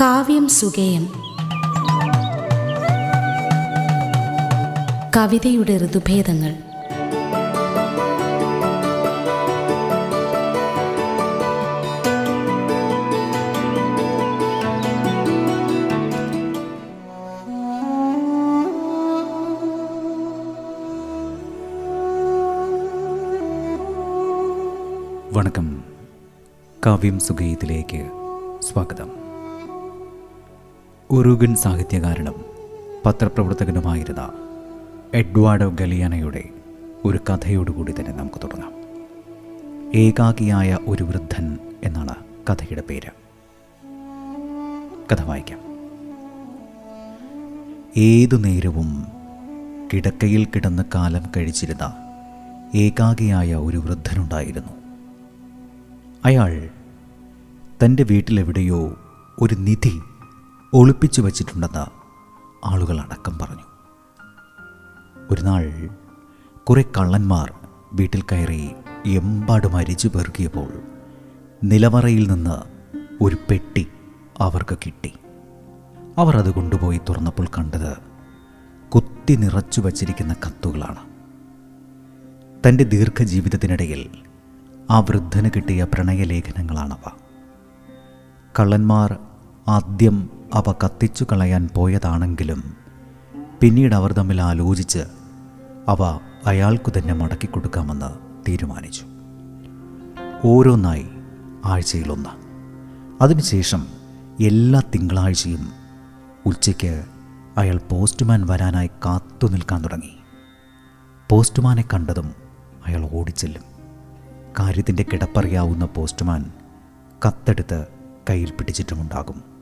കാവ്യം സുഗേയം. കവിതയുടെ ഋതുഭേദങ്ങൾ. വണക്കം. കാവ്യം സുഗീതിലേക്ക് സ്വാഗതം. ഉറുഗൻ സാഹിത്യകാരനും പത്രപ്രവർത്തകനുമായിരുന്ന എഡ്വാർഡോ ഗലിയാനയുടെ ഒരു കഥയോടുകൂടി തന്നെ നമുക്ക് തുടങ്ങാം. ഏകാകിയായ ഒരു വൃദ്ധൻ എന്നാണ് കഥയുടെ പേര്. കഥ വായിക്കാം. ഏതു നേരവും കിടക്കയിൽ കിടന്ന് കാലം കഴിച്ചിരുന്ന ഏകാകിയായ ഒരു വൃദ്ധനുണ്ടായിരുന്നു. അയാൾ തന്റെ വീട്ടിലെവിടെയോ ഒരു നിധി ഒളിപ്പിച്ചു വച്ചിട്ടുണ്ടെന്ന് ആളുകൾ അടക്കം പറഞ്ഞു. ഒരു നാൾ കുറെ കള്ളന്മാർ വീട്ടിൽ കയറി എമ്പാടും അരിച്ചു പെറുക്കിയപ്പോൾ നിലവറയിൽ നിന്ന് ഒരു പെട്ടി അവർക്ക് കിട്ടി. അവർ അത് കൊണ്ടുപോയി തുറന്നപ്പോൾ കണ്ടത് കുത്തി നിറച്ചു വച്ചിരിക്കുന്ന കത്തുകളാണ്. തന്റെ ദീർഘജീവിതത്തിനിടയിൽ ആ വൃദ്ധന് കിട്ടിയ പ്രണയലേഖനങ്ങളാണവ. കള്ളന്മാർ ആദ്യം അവ കത്തിച്ചു കളയാൻ പോയതാണെങ്കിലും പിന്നീട് അവർ തമ്മിൽ ആലോചിച്ച് അവ അയാൾക്കു തന്നെ മടക്കി കൊടുക്കാമെന്ന് തീരുമാനിച്ചു. ഓരോന്നായി ആഴ്ചയിലൊന്ന്. അതിനുശേഷം എല്ലാ തിങ്കളാഴ്ചയും ഉച്ചയ്ക്ക് അയാൾ പോസ്റ്റ്മാൻ വരാനായി കാത്തു നിൽക്കാൻ തുടങ്ങി. പോസ്റ്റ്മാനെ കണ്ടതും അയാൾ ഓടിച്ചെല്ലും. കാര്യത്തിന്റെ കിടപ്പറിയാവുന്ന പോസ്റ്റ്മാൻ കത്തെടുത്ത് കയ്യിൽ പിടിച്ചിട്ടുമുണ്ടാകും.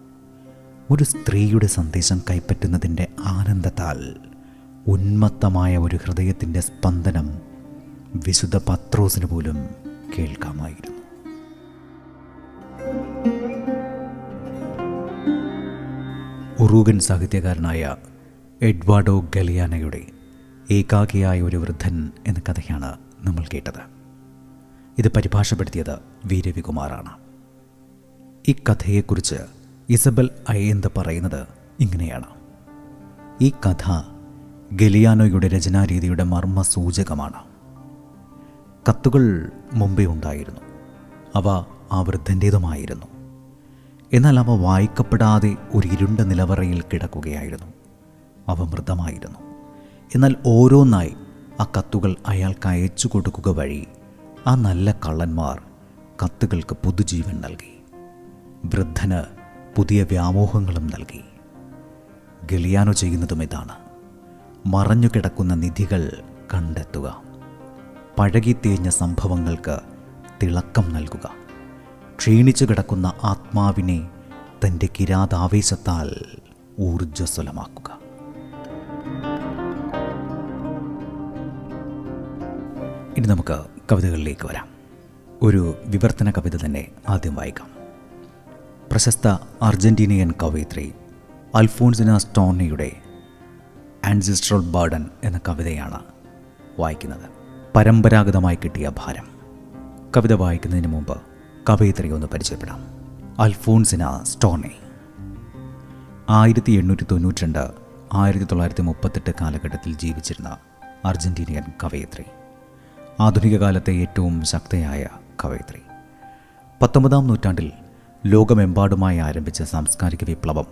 ഒരു സ്ത്രീയുടെ സന്ദേശം കൈപ്പറ്റുന്നതിന്റെ ആനന്ദത്താൽ ഉന്മത്തമായ ഒരു ഹൃദയത്തിന്റെ സ്പന്ദനം വിശുദ്ധ പത്രോസിന് പോലും കേൾക്കാമായിരുന്നു. ഉറൂഗൻ സാഹിത്യകാരനായ എഡ്വാർഡോ ഗലിയാനയുടെ ഏകാകിയായ ഒരു വൃദ്ധൻ എന്ന കഥയാണ് നമ്മൾ കേട്ടത്. ഇത് പരിഭാഷപ്പെടുത്തിയത് വീരവികുമാറാണ് ഈ കഥയെക്കുറിച്ച് ഇസബൽ അയ്യന്ത് പറയുന്നത്? ഇങ്ങനെയാണ്. ഈ കഥ ഗലിയാനോയുടെ രചനാരീതിയുടെ മർമ്മ സൂചകമാണ് കത്തുകൾ മുമ്പേ ഉണ്ടായിരുന്നു. അവ ആ വൃദ്ധന്റേതുമായിരുന്നു എന്നാൽ അവ വായിക്കപ്പെടാതെ ഒരു ഇരുണ്ട നിലവറയിൽ കിടക്കുകയായിരുന്നു. അവ മൃതമായിരുന്നു. എന്നാൽ ഓരോന്നായി ആ കത്തുകൾ അയാൾക്ക് അയച്ചു കൊടുക്കുക വഴി ആ നല്ല കള്ളന്മാർ കത്തുകൾക്ക് പുതുജീവൻ നൽകി. വൃദ്ധന് പുതിയ വ്യാമോഹങ്ങളും നൽകി. ഗലിയാനോ ചെയ്യുന്നതും ഇതാണ്. മറഞ്ഞു കിടക്കുന്ന നിധികൾ കണ്ടെത്തുക. പഴകിത്തേഞ്ഞ സംഭവങ്ങൾക്ക് തിളക്കം നൽകുക. ക്ഷീണിച്ചു കിടക്കുന്ന ആത്മാവിനെ തന്റെ കിരാതാവേശത്താൽ ഊർജസ്വലമാക്കുക. ഇനി നമുക്ക് കവിതകളിലേക്ക് വരാം. ഒരു വിവർത്തന കവിത തന്നെ ആദ്യം വായിക്കാം. പ്രശസ്ത അർജന്റീനിയൻ കവയിത്രി അൽഫോൺസിന സ്റ്റോണിയുടെ ആൻസിസ്ട്രൽ ബർഡൻ എന്ന കവിതയാണ് വായിക്കുന്നത്. പരമ്പരാഗതമായി കിട്ടിയ ഭാരം. കവിത വായിക്കുന്നതിന് മുമ്പ് കവയിത്രി ഒന്ന് പരിചയപ്പെടാം. Alfonsina Storni. ആയിരത്തി എണ്ണൂറ്റി തൊണ്ണൂറ്റി രണ്ട് ആയിരത്തി തൊള്ളായിരത്തി മുപ്പത്തെട്ട് കാലഘട്ടത്തിൽ ജീവിച്ചിരുന്ന അർജന്റീനിയൻ കവയിത്രി. ആധുനിക കാലത്തെ ഏറ്റവും ശക്തയായ കവയിത്രി. പത്തൊമ്പതാം നൂറ്റാണ്ടിൽ ലോകമെമ്പാടുമായി ആരംഭിച്ച സാംസ്കാരിക വിപ്ലവം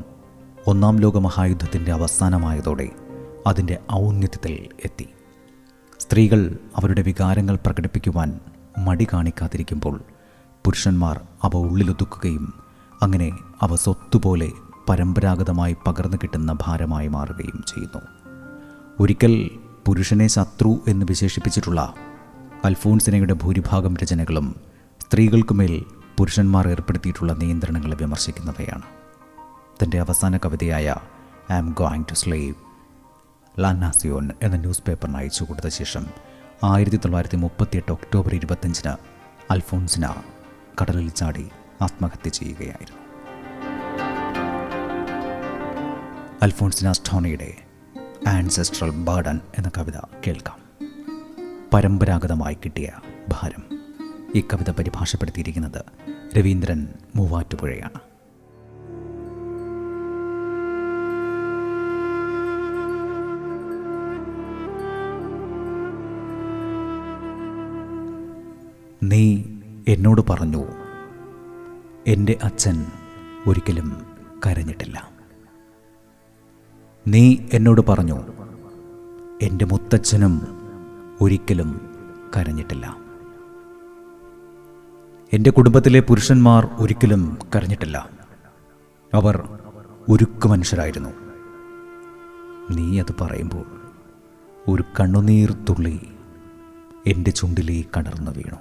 ഒന്നാം ലോക മഹായുദ്ധത്തിന്റെ അവസാനമായതോടെ അതിന്റെ ഔന്നത്യത്തിൽ എത്തി. സ്ത്രീകൾ അവരുടെ വികാരങ്ങൾ പ്രകടിപ്പിക്കുവാൻ മടി കാണിക്കാതിരിക്കുമ്പോൾ പുരുഷന്മാർ അവ ഉള്ളിലൊതുക്കുകയും അങ്ങനെ അവ സ്വത്തുപോലെ പരമ്പരാഗതമായി പകർന്നു കിട്ടുന്ന ഭാരമായി മാറുകയും ചെയ്യുന്നു. ഒരിക്കൽ പുരുഷനെ ശത്രു എന്ന് വിശേഷിപ്പിച്ചിട്ടുള്ള അൽഫോൺസിനയുടെ ഭൂരിഭാഗം രചനകളും സ്ത്രീകൾക്കുമേൽ പുരുഷന്മാർ ഏർപ്പെടുത്തിയിട്ടുള്ള നിയന്ത്രണങ്ങളെ വിമർശിക്കുന്നവയാണ്. തന്റെ അവസാന കവിതയായ I am going to slave La Nacion എന്ന ന്യൂസ് പേപ്പറിന് അയച്ചു കൊടുത്ത ശേഷം ആയിരത്തി തൊള്ളായിരത്തി മുപ്പത്തിയെട്ട് ഒക്ടോബർ ഇരുപത്തഞ്ചിന് അൽഫോൺസിന കടലിൽ ചാടി ആത്മഹത്യ ചെയ്യുകയായിരുന്നു. അൽഫോൺസിന സ്റ്റോണിയുടെ ആൻസെസ്ട്രൽ ബർഡൻ എന്ന കവിത കേൾക്കാം. പരമ്പരാഗതമായി കിട്ടിയ ഭാരം. ഈ കവിത പരിഭാഷപ്പെടുത്തിയിരിക്കുന്നത് രവീന്ദ്രൻ മൂവാറ്റുപുഴയാണ്. നീ എന്നോട് പറഞ്ഞു എന്റെ അച്ഛൻ ഒരിക്കലും കരഞ്ഞിട്ടില്ല. നീ എന്നോട് പറഞ്ഞു എന്റെ മുത്തച്ഛനും ഒരിക്കലും കരഞ്ഞിട്ടില്ല. എന്റെ കുടുംബത്തിലെ പുരുഷന്മാർ ഒരിക്കലും കരഞ്ഞിട്ടില്ല. അവർ ഉരുക്കു മനുഷ്യരായിരുന്നു. നീ അത് പറയുമ്പോൾ ഒരു കണ്ണുനീർ തുള്ളി എന്റെ ചുണ്ടിലേ കണർന്നു വീണു.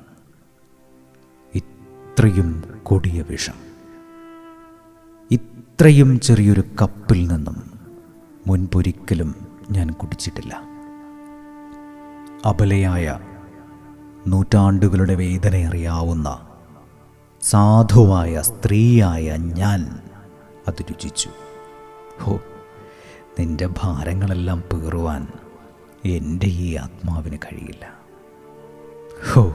ഇത്രയും കൊടിയ വിഷം. ഇത്രയും ചെറിയൊരു കപ്പിൽ നിന്നും മുൻപൊരിക്കലും ഞാൻ കുടിച്ചിട്ടില്ല. അബലയായ നൂറ്റാണ്ടുകളുടെ വേദനയറിയാവുന്ന സാധുവായ സ്ത്രീയായ ഞാൻ അത് രുചിച്ചു. ഹോ നിന്റെ ഭാരങ്ങളെല്ലാം പേറുവാൻ എന്റെ ഈ ആത്മാവിന് കഴിയില്ല. ഹോ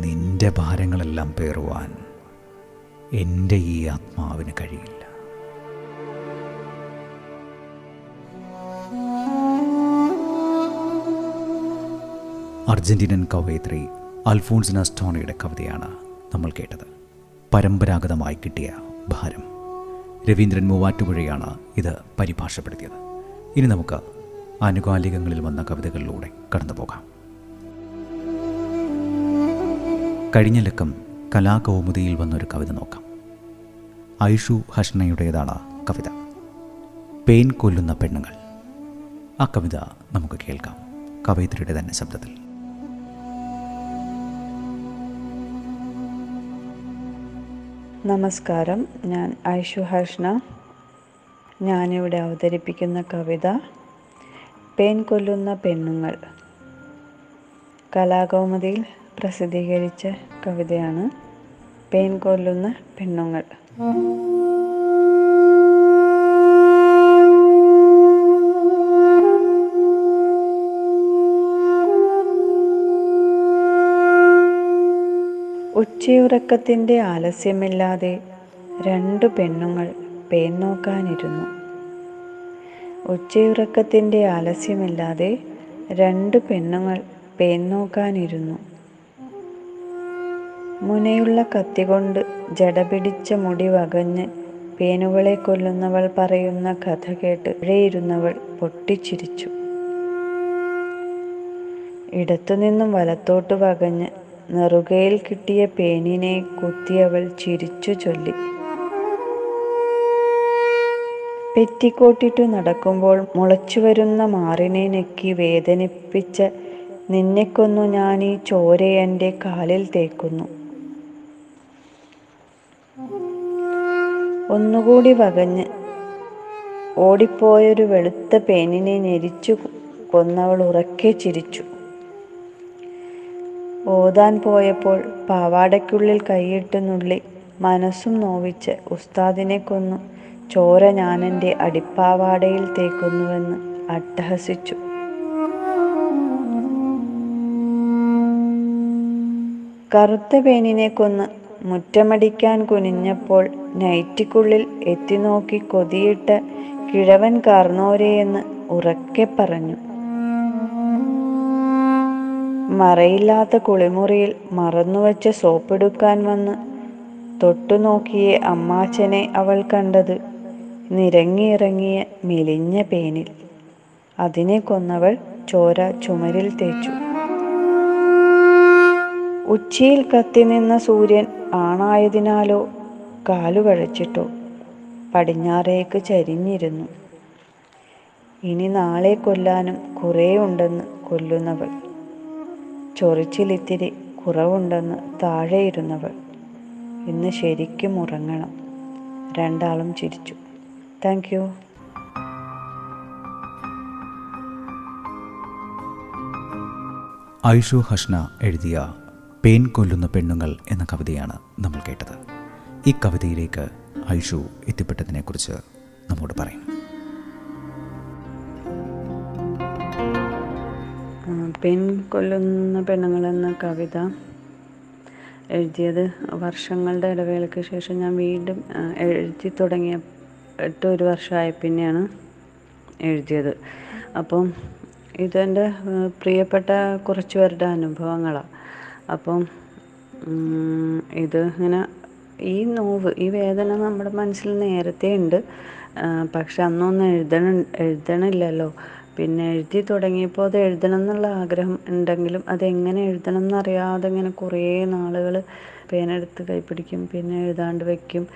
നിന്റെ ഭാരങ്ങളെല്ലാം പേറുവാൻ എന്റെ ഈ ആത്മാവിന് കഴിയില്ല. അർജന്റീനൻ കവയിത്രി അൽഫോൺസിന സ്റ്റോണിയുടെ കവിതയാണ് നമ്മൾ കേട്ടത്. പരമ്പരാഗതമായി കിട്ടിയ ഭാരം. രവീന്ദ്രൻ മൂവാറ്റുപുഴയാണ് ഇത് പരിഭാഷപ്പെടുത്തിയത്. ഇനി നമുക്ക് ആനുകാലികങ്ങളിൽ വന്ന കവിതകളിലൂടെ കടന്നു പോകാം കഴിഞ്ഞ ലക്കം കലാകൗമുദിയിൽ വന്നൊരു കവിത നോക്കാം. ഐഷു ഹഷ്ണയുടേതാണ് കവിത. പെയിൻ കൊല്ലുന്ന പെണ്ണുങ്ങൾ. ആ കവിത നമുക്ക് കേൾക്കാം. കവയിത്രിയുടെ തന്നെ ശബ്ദത്തിൽ. നമസ്കാരം. ഞാൻ ഐഷു ഹർഷ്ണ. ഞാനിവിടെ അവതരിപ്പിക്കുന്ന കവിത പേൻ കൊല്ലുന്ന പെണ്ണുങ്ങൾ കലാകൗമുദിയിൽ പ്രസിദ്ധീകരിച്ച കവിതയാണ് പേൻ കൊല്ലുന്ന പെണ്ണുങ്ങൾ ഉച്ചയുറക്കത്തിന്റെ ആലസ്യമില്ലാതെ രണ്ടു പെണ്ണുങ്ങൾ പേൻ നോക്കാനിരുന്നു ഉച്ചയുറക്കത്തിന്റെ ആലസ്യമില്ലാതെ രണ്ട് പെണ്ണുങ്ങൾ പേൻ നോക്കാനിരുന്നു മുനയുള്ള കത്തികൊണ്ട് ജടപിടിച്ച മുടി വകഞ്ഞ് പേനുകളെ കൊല്ലുന്നവൾ പറയുന്ന കഥ കേട്ട് ഇഴയിരുന്നവൾ പൊട്ടിച്ചിരിച്ചു. ഇടത്തുനിന്നും വലത്തോട്ട് വകഞ്ഞ് നെറുകയിൽ കിട്ടിയ പേനിനെ കുത്തിയവൾ ചിരിച്ചു ചൊല്ലി. പെറ്റിക്കോട്ടിട്ടു നടക്കുമ്പോൾ മുളച്ചു വരുന്ന മാറിനെ നെക്കി വേദനിപ്പിച്ച നിന്നെക്കൊന്നു ഞാൻ ഈ ചോര എന്റെ കാലിൽ തേക്കുന്നു. ഒന്നുകൂടി വകഞ്ഞ് ഓടിപ്പോയൊരു വെളുത്ത പേനിനെ ഞെരിച്ചു കൊന്നവൾ ഉറക്കെ ചിരിച്ചു. ഓതാൻ പോയപ്പോൾ പാവാടയ്ക്കുള്ളിൽ കൈയിട്ട് നുള്ളി മനസ്സും നോവിച്ച് ഉസ്താദിനെ കൊന്നു. ചോര ഞാനെന്റെ അടിപ്പാവാടയിൽ തേക്കുന്നുവെന്ന് അട്ടഹസിച്ചു. കറുത്ത പേനിനെ കൊന്ന് മുറ്റമടിക്കാൻ കുനിഞ്ഞപ്പോൾ നൈറ്റിക്കുള്ളിൽ എത്തിനോക്കി കൊതിയിട്ട് കിഴവൻ കാർന്നോരെയെന്ന് ഉറക്കെ പറഞ്ഞു. മറയില്ലാത്ത കുളിമുറിയിൽ മറന്നുവച്ച സോപ്പെടുക്കാൻ വന്ന് തൊട്ടുനോക്കിയ അമ്മാച്ചനെ അവൾ കണ്ടത് നിരങ്ങിയിറങ്ങിയ മെലിഞ്ഞ പേനിൽ. അതിനെ കൊന്നവൾ ചോര ചുമരിൽ തേച്ചു. ഉച്ചിയിൽ കത്തിനിന്ന സൂര്യൻ ആണായതിനാലോ കാലുകഴച്ചിട്ടോ പടിഞ്ഞാറേക്ക് ചരിഞ്ഞിരുന്നു. ഇനി നാളെ കൊല്ലാനും കുറേ ഉണ്ടെന്ന് കൊല്ലുന്നവൾ. ചൊറിച്ചിലിത്തിരി കുറവുണ്ടെന്ന് താഴെയിരുന്നവൾ. ഇന്ന് ശരിക്കും ഉറങ്ങണം. രണ്ടാളും ചിരിച്ചു. താങ്ക് ഐഷു ഹഷ്ന എഴുതിയ പേൻ കൊല്ലുന്ന പെണ്ണുങ്ങൾ എന്ന കവിതയാണ് നമ്മൾ കേട്ടത്. ഈ കവിതയിലേക്ക് ഐഷു എത്തിപ്പെട്ടതിനെക്കുറിച്ച് നമ്മോട് പറയും. പെൺ കൊല്ലുന്ന പെണ്ണുങ്ങൾ എന്ന കവിത എഴുതിയത് വർഷങ്ങളുടെ ഇടവേളയ്ക്ക് ശേഷം ഞാൻ വീണ്ടും എഴുതി തുടങ്ങിയ എട്ട് ഒരു വർഷമായ പിന്നെയാണ് എഴുതിയത്. അപ്പം ഇതെന്റെ പ്രിയപ്പെട്ട കുറച്ച് പേരുടെ അനുഭവങ്ങളാണ് അപ്പം ഇത് ഇങ്ങനെ ഈ നോവ് ഈ വേദന നമ്മുടെ മനസ്സിൽ നേരത്തെ ഉണ്ട് പക്ഷെ അന്നൊന്നും എഴുതണ എഴുതണില്ലല്ലോ. പിന്നെ എഴുതി തുടങ്ങിയപ്പോൾ അത് എഴുതണം എന്നുള്ള ആഗ്രഹം ഉണ്ടെങ്കിലും അതെങ്ങനെ എഴുതണം എന്നറിയാതെ ഇങ്ങനെ കുറേ നാളുകൾ പേനെടുത്ത് കൈപ്പിടിക്കും പിന്നെ എഴുതാണ്ട് വയ്ക്കും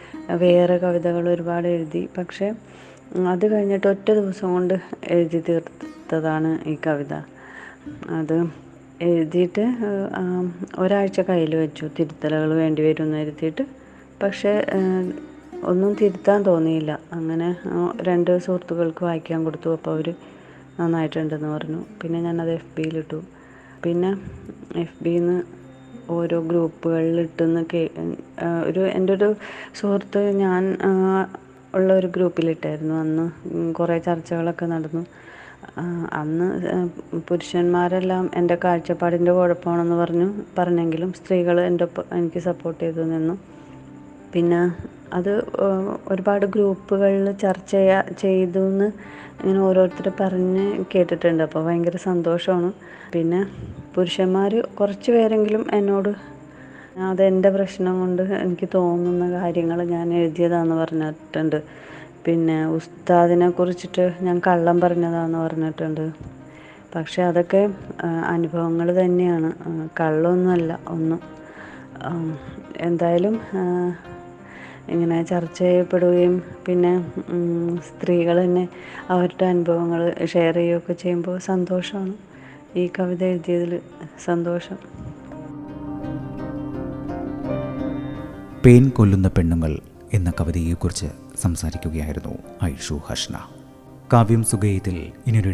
വേറെ കവിതകൾ ഒരുപാട് എഴുതി. പക്ഷേ അത് കഴിഞ്ഞിട്ട് ഒറ്റ ദിവസം കൊണ്ട് എഴുതി തീർത്തതാണ് ഈ കവിത. അത് എഴുതിയിട്ട് ഒരാഴ്ച കയ്യിൽ വെച്ചു. തിരുത്തലുകൾ വേണ്ടി വരും എന്ന് എഴുതിയിട്ട്. പക്ഷേ ഒന്നും തിരുത്താൻ തോന്നിയില്ല. അങ്ങനെ രണ്ട് സുഹൃത്തുക്കൾക്ക് വായിക്കാൻ കൊടുത്തു. അപ്പോൾ അവർ നന്നായിട്ടുണ്ടെന്ന് പറഞ്ഞു. പിന്നെ ഞാനത് എഫ് ബിയിലിട്ടു പിന്നെ എഫ് ബിന്ന് ഓരോ ഗ്രൂപ്പുകളിൽ ഇട്ടെന്ന് കേ ഒരു എന്റെ ഒരു സുഹൃത്ത് ഞാൻ ഉള്ള ഒരു ഗ്രൂപ്പിലിട്ടായിരുന്നു. അന്ന് കുറേ ചർച്ചകളൊക്കെ നടന്നു. അന്ന് പുരുഷന്മാരെല്ലാം എന്റെ കാഴ്ചപ്പാടിന്റെ കുഴപ്പമാണെന്ന് പറഞ്ഞു പറഞ്ഞെങ്കിലും സ്ത്രീകൾ എന്റെ ഒപ്പം എനിക്ക് സപ്പോർട്ട് ചെയ്തു നിന്നു. പിന്നെ അത് ഒരുപാട് ഗ്രൂപ്പുകളിൽ ചർച്ച ചെയ്തു എന്ന് ഇങ്ങനെ ഓരോരുത്തർ പറഞ്ഞ് കേട്ടിട്ടുണ്ട്. അപ്പോൾ ഭയങ്കര സന്തോഷമാണ്. പിന്നെ പുരുഷന്മാർ കുറച്ച് പേരെങ്കിലും എന്നോട് അതെന്റെ പ്രശ്നം കൊണ്ട് എനിക്ക് തോന്നുന്ന കാര്യങ്ങൾ ഞാൻ എഴുതിയതാണെന്ന് പറഞ്ഞിട്ടുണ്ട്. പിന്നെ ഉസ്താദിനെ കുറിച്ചിട്ട് ഞാൻ കള്ളം പറഞ്ഞതാണെന്ന് പറഞ്ഞിട്ടുണ്ട്. പക്ഷെ അതൊക്കെ അനുഭവങ്ങൾ തന്നെയാണ്. കള്ളമൊന്നുമല്ല ഒന്നും. എന്തായാലും ഇങ്ങനെ ചർച്ച ചെയ്യപ്പെടുകയും പിന്നെ സ്ത്രീകൾ തന്നെ അവരുടെ അനുഭവങ്ങൾ ഷെയർ ചെയ്യുകയൊക്കെ ചെയ്യുമ്പോൾ സന്തോഷമാണ്. ഈ കവിത എഴുതിയതിൽ സന്തോഷം. പേൻ കൊല്ലുന്ന പെണ്ണുങ്ങൾ എന്ന കവിതയെക്കുറിച്ച് സംസാരിക്കുകയായിരുന്നു ഐഷു ഹഷ്ന. കാവ്യം സുഗയത്തിൽ ഇനിയൊരു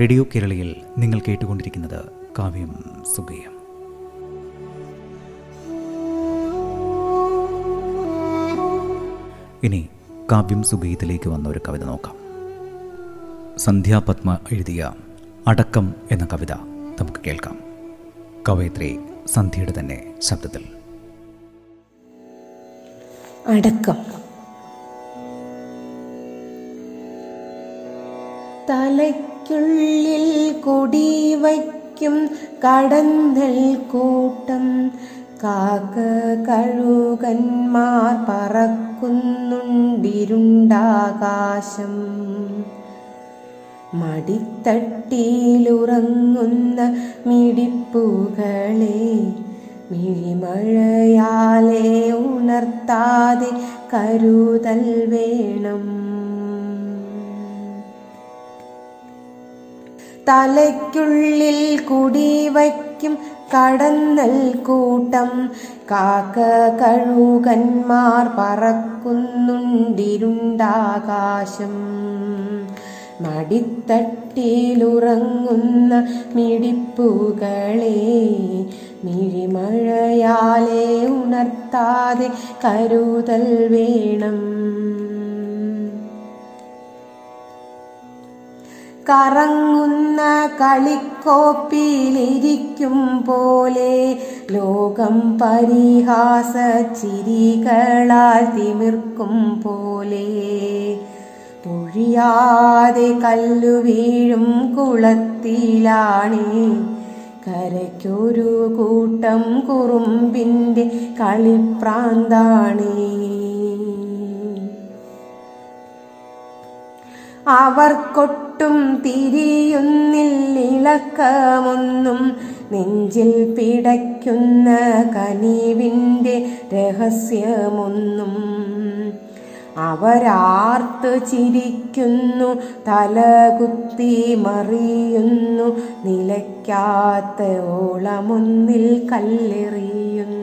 റേഡിയോ കേരളയിൽ നിങ്ങൾ കേട്ടുകൊണ്ടിരിക്കുന്നത് കാവ്യം സുഗയം. ഇനി കാവ്യം സുഖയത്തിലേക്ക് വന്ന ഒരു കവിത നോക്കാം. സന്ധ്യാപത്മ എഴുതിയ അടക്കം എന്ന കവിത നമുക്ക് കേൾക്കാം. കവയത്രി സന്ധ്യയുടെ തന്നെ ശബ്ദത്തിൽ. അടക്കം. തലയ്ക്കുള്ളിൽ കൊടിവയ്ക്കും കടന്നൽ കൂട്ടം. കാക്ക കഴുകന്മാർ പറക്കുന്നുണ്ടിരുണ്ടാകാശം. മടിത്തട്ടിയിലുറങ്ങുന്ന മിടിപ്പുകളെ മിഴിമഴയാലെ ഉണർത്താതെ കരുതൽ വേണം. തലയ്ക്കുള്ളിൽ കുടിവയ്ക്കും കടന്നൽ കൂട്ടം. കാക്ക കഴുകന്മാർ പറക്കുന്നുണ്ടിരുണ്ടാകാശം. മടിത്തട്ടിയിലുറങ്ങുന്ന മിടിപ്പുകളെ മിഴിമഴയാലെ ഉണർത്താതെ കരുതൽ വേണം. കറങ്ങുന്ന കളിക്കോപ്പിലിരിക്കും പോലെ ലോകം പരിഹാസ ചിരികളാൽ തിമിർക്കും പോലെ. പൊഴിയാതെ കല്ലു വീഴും കുളത്തിലാണേ. കരയ്ക്കൊരു കൂട്ടം കുറുമ്പിന്റെ കളിപ്രാന്താണേ. അവർക്കൊട്ടും തിരിയുന്നില്ലിളക്കമൊന്നും നെഞ്ചിൽ പിടയ്ക്കുന്ന കനിവിന്റെ രഹസ്യമൊന്നും. അവരാർത്ത് ചിരിക്കുന്നു തലകുത്തി മറിയുന്നു നിലയ്ക്കാത്ത ഓളമൊന്നിൽ കല്ലെറിയുന്നു.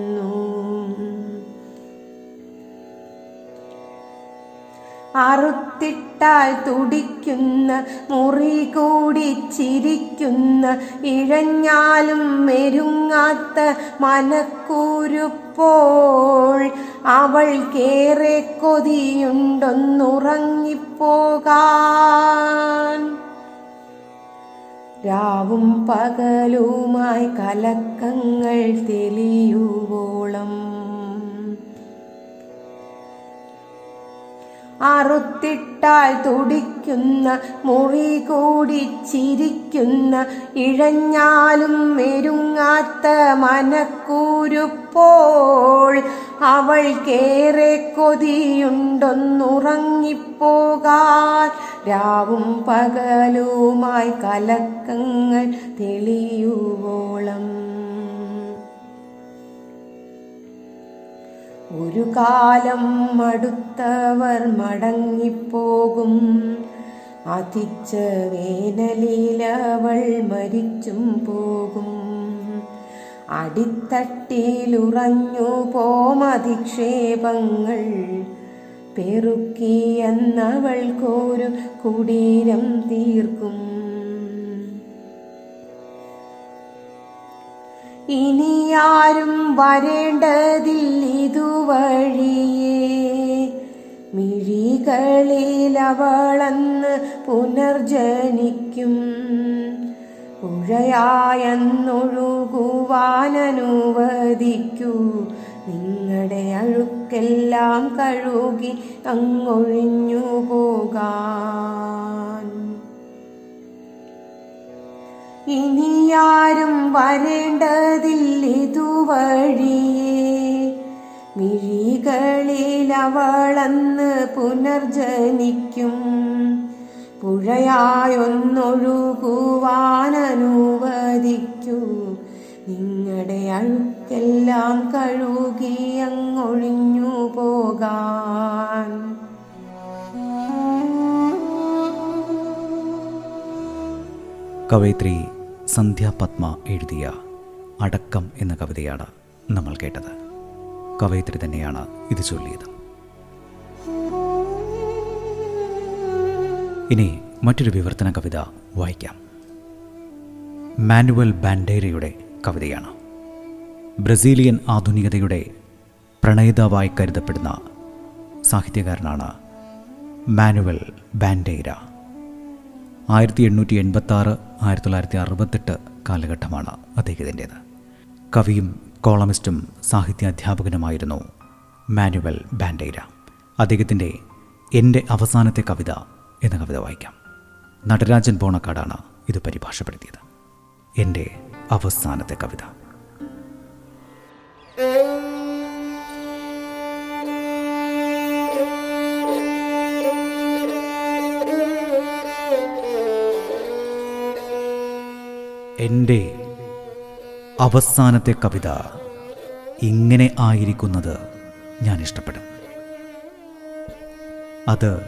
അറുത്തിട്ടാൽ തുടിക്കുന്ന മുറി കൂടി ചിരിക്കുന്ന ഇഴഞ്ഞാലും മെരുങ്ങാത്ത മനക്കൂരുപ്പോൾ. അവൾക്കേറെ കൊതിയുണ്ടൊന്നുറങ്ങിപ്പോകാൻ. രാവും പകലുമായി കലക്കങ്ങൾ തെളിയുവോളം അറുത്തിട്ടാൽ തുടിക്കുന്ന മുറി കൂടി ചിരിക്കുന്ന ഇഴഞ്ഞാലും മെരുങ്ങാത്ത മനക്കൂരുപ്പോൾ അവൾക്കേറെ കൊതിയുണ്ടൊന്നുറങ്ങിപ്പോകാൻ രാവും പകലുമായി കലക്കങ്ങൾ തെളിയുവോളം. ഒരു കാലം മടുത്തവർ മടങ്ങിപ്പോകും. അതിച്ച വേനലിലവൾ മരിച്ചും പോകും. അടിത്തട്ടിലുറഞ്ഞു പോമധിക്ഷേപങ്ങൾ പെറുക്കിയെന്നവൾക്കൊരു കുടീരം തീർക്കും. ഇനിയാരും വരേണ്ടതില്ലിതുവഴിയേ. മിഴികളിൽ അവളന്ന് പുനർജനിക്കും. പുഴയായെന്നൊഴുകുവാനനുവദിക്കൂ. നിങ്ങളുടെ അഴുക്കെല്ലാം കഴുകി അങ്ങൊഴിഞ്ഞു പോകാൻ ഇനിയാരും വരേണ്ടതില്ലിതുവഴിയേ മിഴികളിൽ അവളന്ന് പുനർജനിക്കും. പുഴയായൊന്നൊഴുകുവാനനുവദിക്കൂ. നിങ്ങളുടെ അഴുക്കെല്ലാം കഴുകി അങ്ങൊഴിഞ്ഞു പോകാൻ. കവയിത്രി സന്ധ്യ പത്മ എഴുതിയ അടക്കം എന്ന കവിതയാണ് നമ്മൾ കേട്ടത്. കവയിത്രി തന്നെയാണ് ഇത് ചൊല്ലിയത്. ഇനി മറ്റൊരു വിവർത്തന കവിത വായിക്കാം. മാനുവൽ ബാൻഡേരയുടെ കവിതയാണ്. ബ്രസീലിയൻ ആധുനികതയുടെ പ്രണയിതാവായി കരുതപ്പെടുന്ന സാഹിത്യകാരനാണ് മാനുവൽ ബാൻഡേര. ആയിരത്തി എണ്ണൂറ്റി എൺപത്തി ആറ് ആയിരത്തി തൊള്ളായിരത്തി അറുപത്തെട്ട് കാലഘട്ടമാണ് അദ്ദേഹത്തിന്റേത്. കവിയും കോളമിസ്റ്റും സാഹിത്യാധ്യാപകനുമായിരുന്നു മാനുവൽ ബാൻഡേര അദ്ദേഹത്തിന്റെ എന്റെ അവസാനത്തെ കവിത എന്ന കവിത വായിക്കാം. നടരാജൻ ബോണക്കാടാണ് ഇത് പരിഭാഷപ്പെടുത്തിയത്. എന്റെ അവസാനത്തെ കവിത എന്റെ അവസാനത്തെ കവിത ഇങ്ങനെ ആയിരിക്കുന്നത് ഞാൻ ഇഷ്ടപ്പെടും. അത്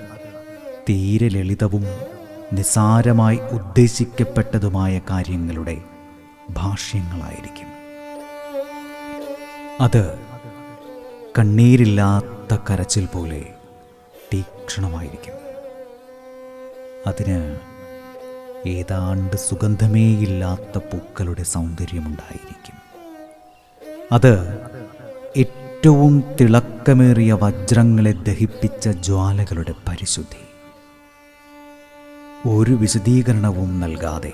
തീരെ ലളിതവും നിസാരമായി ഉദ്ദേശിക്കപ്പെട്ടതുമായ കാര്യങ്ങളുടെ ഭാഷ്യങ്ങളായിരിക്കും. അത് കണ്ണീരില്ലാത്ത കരച്ചിൽ പോലെ തീക്ഷണമായിരിക്കും. അതിന് ഏതാണ്ട് സുഗന്ധമേയില്ലാത്ത പൂക്കളുടെ സൗന്ദര്യമുണ്ടായിരിക്കും. അത് ഏറ്റവും തിളക്കമേറിയ വജ്രങ്ങളെ ദഹിപ്പിച്ച ജ്വാലകളുടെ പരിശുദ്ധി. ഒരു വിശദീകരണവും നൽകാതെ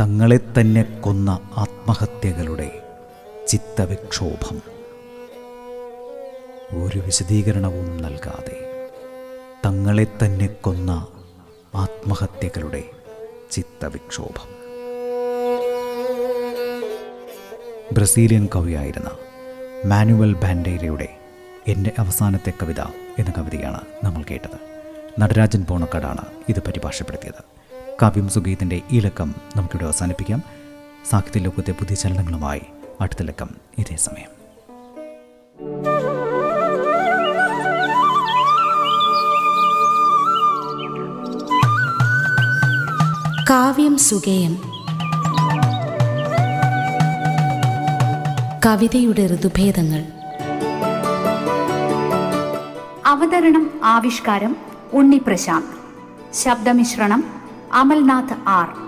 തങ്ങളെ തന്നെ കൊന്ന ആത്മഹത്യകളുടെ ചിത്തവിക്ഷോഭം. ഒരു വിശദീകരണവും നൽകാതെ തങ്ങളെ തന്നെ കൊന്ന ആത്മഹത്യകളുടെ ചിത്തവിക്ഷോഭം. ബ്രസീലിയൻ കവിയായിരുന്ന മാനുവൽ ബാൻഡേരയുടെ എന്റെ അവസാനത്തെ കവിത എന്ന കവിതയാണ് നമ്മൾ കേട്ടത്. നടരാജൻ പോണക്കാടാണ് ഇത് പരിഭാഷപ്പെടുത്തിയത്. കാവ്യം സുഗീതിന്റെ ഈ ലക്കം നമുക്കിവിടെ അവസാനിപ്പിക്കാം. സാഹിത്യ ലോകത്തെ പുതിയ ചലനങ്ങളുമായി അടുത്ത ലക്കം ഇതേ സമയം. കാവ്യം സുഗേയം. കവിതയുടെ ഋതുഭേദങ്ങൾ. അവതരണം ആവിഷ്കാരം ഉണ്ണി പ്രശാന്ത്. ശബ്ദമിശ്രണം അമൽനാഥ് ആർ.